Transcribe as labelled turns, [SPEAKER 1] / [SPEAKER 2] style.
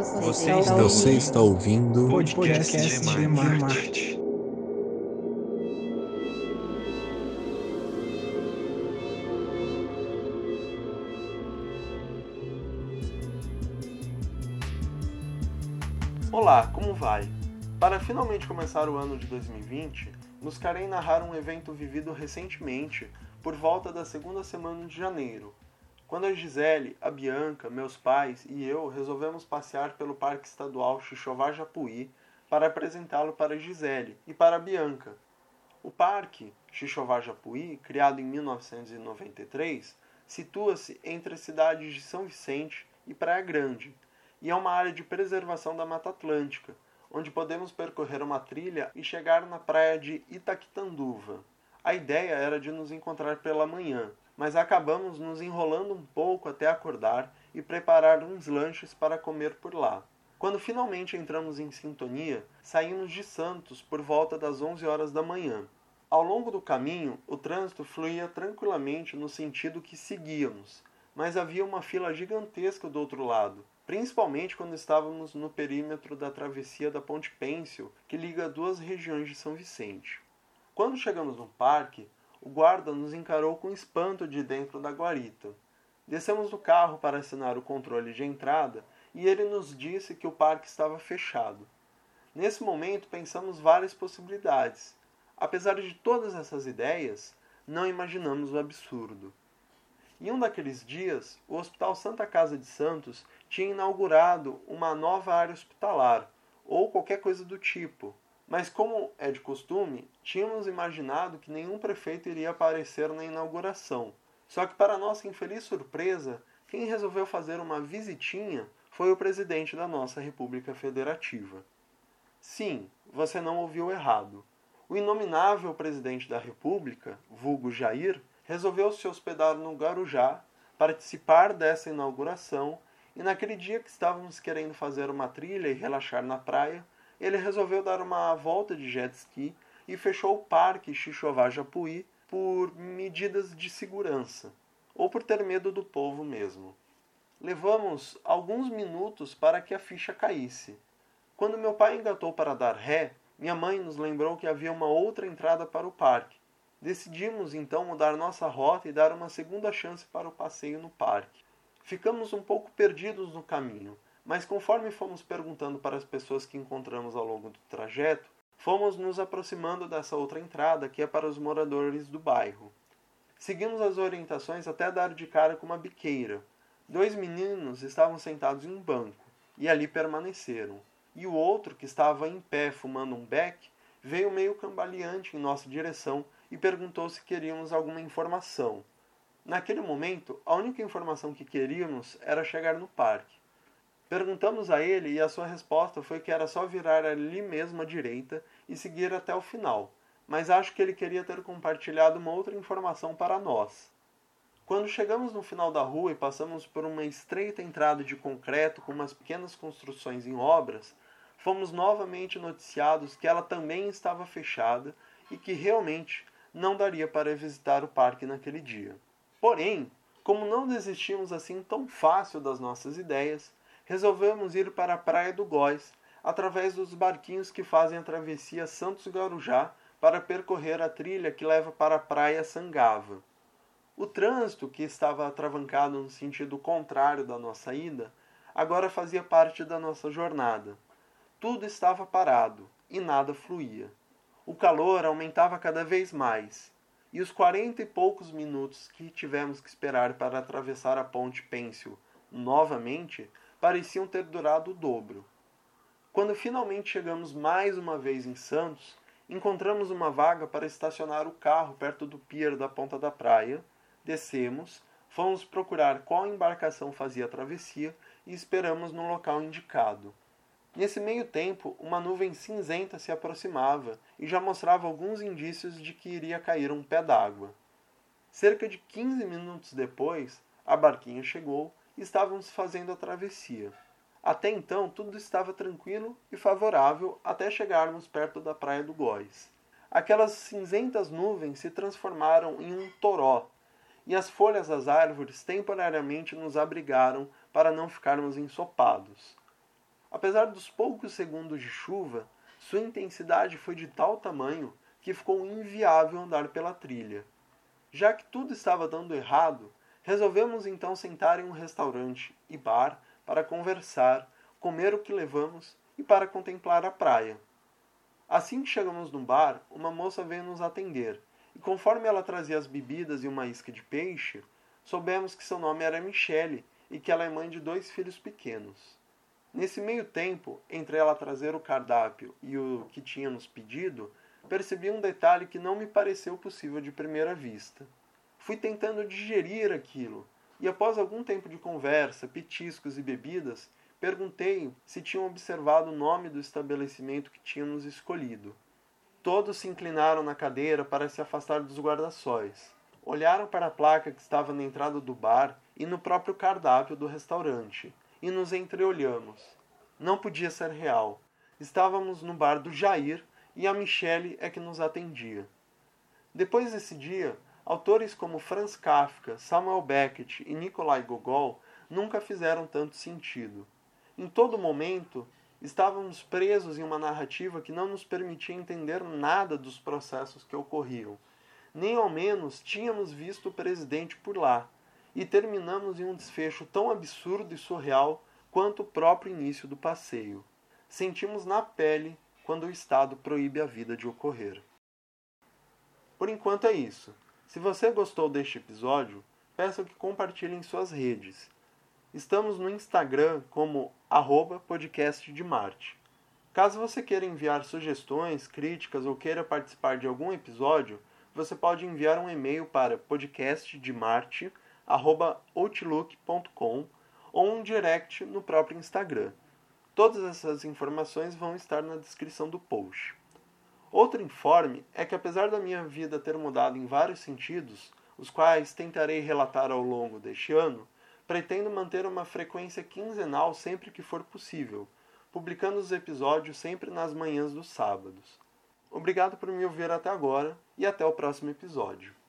[SPEAKER 1] Você, está, Você está ouvindo
[SPEAKER 2] o podcast, podcast de Marte.
[SPEAKER 3] Olá, como vai? Para finalmente começar o ano de 2020, buscarei narrar um evento vivido recentemente, por volta da segunda semana de janeiro, quando a Gisele, a Bianca, meus pais e eu resolvemos passear pelo Parque Estadual Xixová Japuí para apresentá-lo para Gisele e para Bianca. O Parque Xixová Japuí, criado em 1993, situa-se entre as cidades de São Vicente e Praia Grande e é uma área de preservação da Mata Atlântica, onde podemos percorrer uma trilha e chegar na praia de Itaquitanduva. A ideia era de nos encontrar pela manhã, mas acabamos nos enrolando um pouco até acordar e preparar uns lanches para comer por lá. Quando finalmente entramos em sintonia, saímos de Santos por volta das 11 horas da manhã. Ao longo do caminho, o trânsito fluía tranquilamente no sentido que seguíamos, mas havia uma fila gigantesca do outro lado, principalmente quando estávamos no perímetro da travessia da Ponte Pêncil, que liga duas regiões de São Vicente. Quando chegamos no parque, o guarda nos encarou com espanto de dentro da guarita. Descemos do carro para assinar o controle de entrada e ele nos disse que o parque estava fechado. Nesse momento pensamos várias possibilidades. Apesar de todas essas ideias, não imaginamos o absurdo. Em um daqueles dias, o Hospital Santa Casa de Santos tinha inaugurado uma nova área hospitalar, ou qualquer coisa do tipo, mas, como é de costume, tínhamos imaginado que nenhum prefeito iria aparecer na inauguração. Só que, para nossa infeliz surpresa, quem resolveu fazer uma visitinha foi o presidente da nossa República Federativa. Sim, você não ouviu errado. O inominável presidente da República, vulgo Jair, resolveu se hospedar no Garujá, participar dessa inauguração e naquele dia que estávamos querendo fazer uma trilha e relaxar na praia, ele resolveu dar uma volta de jet ski e fechou o parque Xixová Japuí por medidas de segurança, ou por ter medo do povo mesmo. Levamos alguns minutos para que a ficha caísse. Quando meu pai engatou para dar ré, minha mãe nos lembrou que havia uma outra entrada para o parque. Decidimos então mudar nossa rota e dar uma segunda chance para o passeio no parque. Ficamos um pouco perdidos no caminho, mas conforme fomos perguntando para as pessoas que encontramos ao longo do trajeto, fomos nos aproximando dessa outra entrada que é para os moradores do bairro. Seguimos as orientações até dar de cara com uma biqueira. Dois meninos estavam sentados em um banco e ali permaneceram. E o outro, que estava em pé fumando um beck, veio meio cambaleante em nossa direção e perguntou se queríamos alguma informação. Naquele momento, a única informação que queríamos era chegar no parque. Perguntamos a ele e a sua resposta foi que era só virar ali mesmo à direita e seguir até o final, mas acho que ele queria ter compartilhado uma outra informação para nós. Quando chegamos no final da rua e passamos por uma estreita entrada de concreto com umas pequenas construções em obras, fomos novamente noticiados que ela também estava fechada e que realmente não daria para visitar o parque naquele dia. Porém, como não desistimos assim tão fácil das nossas ideias, resolvemos ir para a Praia do Góis, através dos barquinhos que fazem a travessia Santos Garujá para percorrer a trilha que leva para a Praia Sangava. O trânsito, que estava atravancado no sentido contrário da nossa ida, agora fazia parte da nossa jornada. Tudo estava parado e nada fluía. O calor aumentava cada vez mais, e os quarenta e poucos minutos que tivemos que esperar para atravessar a ponte Pêncil novamente pareciam ter durado o dobro. Quando finalmente chegamos mais uma vez em Santos, encontramos uma vaga para estacionar o carro perto do pier da ponta da praia, descemos, fomos procurar qual embarcação fazia a travessia e esperamos no local indicado. Nesse meio tempo, uma nuvem cinzenta se aproximava e já mostrava alguns indícios de que iria cair um pé d'água. Cerca de 15 minutos depois, a barquinha chegou estávamos fazendo a travessia. Até então tudo estava tranquilo e favorável até chegarmos perto da praia do Góis. Aquelas cinzentas nuvens se transformaram em um toró, e as folhas das árvores temporariamente nos abrigaram para não ficarmos ensopados. Apesar dos poucos segundos de chuva, sua intensidade foi de tal tamanho que ficou inviável andar pela trilha. Já que tudo estava dando errado, resolvemos então sentar em um restaurante e bar para conversar, comer o que levamos e para contemplar a praia. Assim que chegamos no bar, uma moça veio nos atender, e conforme ela trazia as bebidas e uma isca de peixe, soubemos que seu nome era Michele e que ela é mãe de dois filhos pequenos. Nesse meio tempo, entre ela trazer o cardápio e o que tinha nos pedido, percebi um detalhe que não me pareceu possível de primeira vista. Fui tentando digerir aquilo, e após algum tempo de conversa, petiscos e bebidas, perguntei se tinham observado o nome do estabelecimento que tínhamos escolhido. Todos se inclinaram na cadeira para se afastar dos guarda-sóis. Olharam para a placa que estava na entrada do bar e no próprio cardápio do restaurante, e nos entreolhamos. Não podia ser real. Estávamos no bar do Jair e a Michelle é que nos atendia. Depois desse dia, autores como Franz Kafka, Samuel Beckett e Nikolai Gogol nunca fizeram tanto sentido. Em todo momento, estávamos presos em uma narrativa que não nos permitia entender nada dos processos que ocorriam. Nem ao menos tínhamos visto o presidente por lá, e terminamos em um desfecho tão absurdo e surreal quanto o próprio início do passeio. Sentimos na pele quando o Estado proíbe a vida de ocorrer. Por enquanto é isso. Se você gostou deste episódio, peço que compartilhe em suas redes. Estamos no Instagram como arroba podcast de Marte. Caso você queira enviar sugestões, críticas ou queira participar de algum episódio, você pode enviar um e-mail para podcastdemarte.outlook.com ou um direct no próprio Instagram. Todas essas informações vão estar na descrição do post. Outro informe é que, apesar da minha vida ter mudado em vários sentidos, os quais tentarei relatar ao longo deste ano, pretendo manter uma frequência quinzenal sempre que for possível, publicando os episódios sempre nas manhãs dos sábados. Obrigado por me ouvir até agora e até o próximo episódio.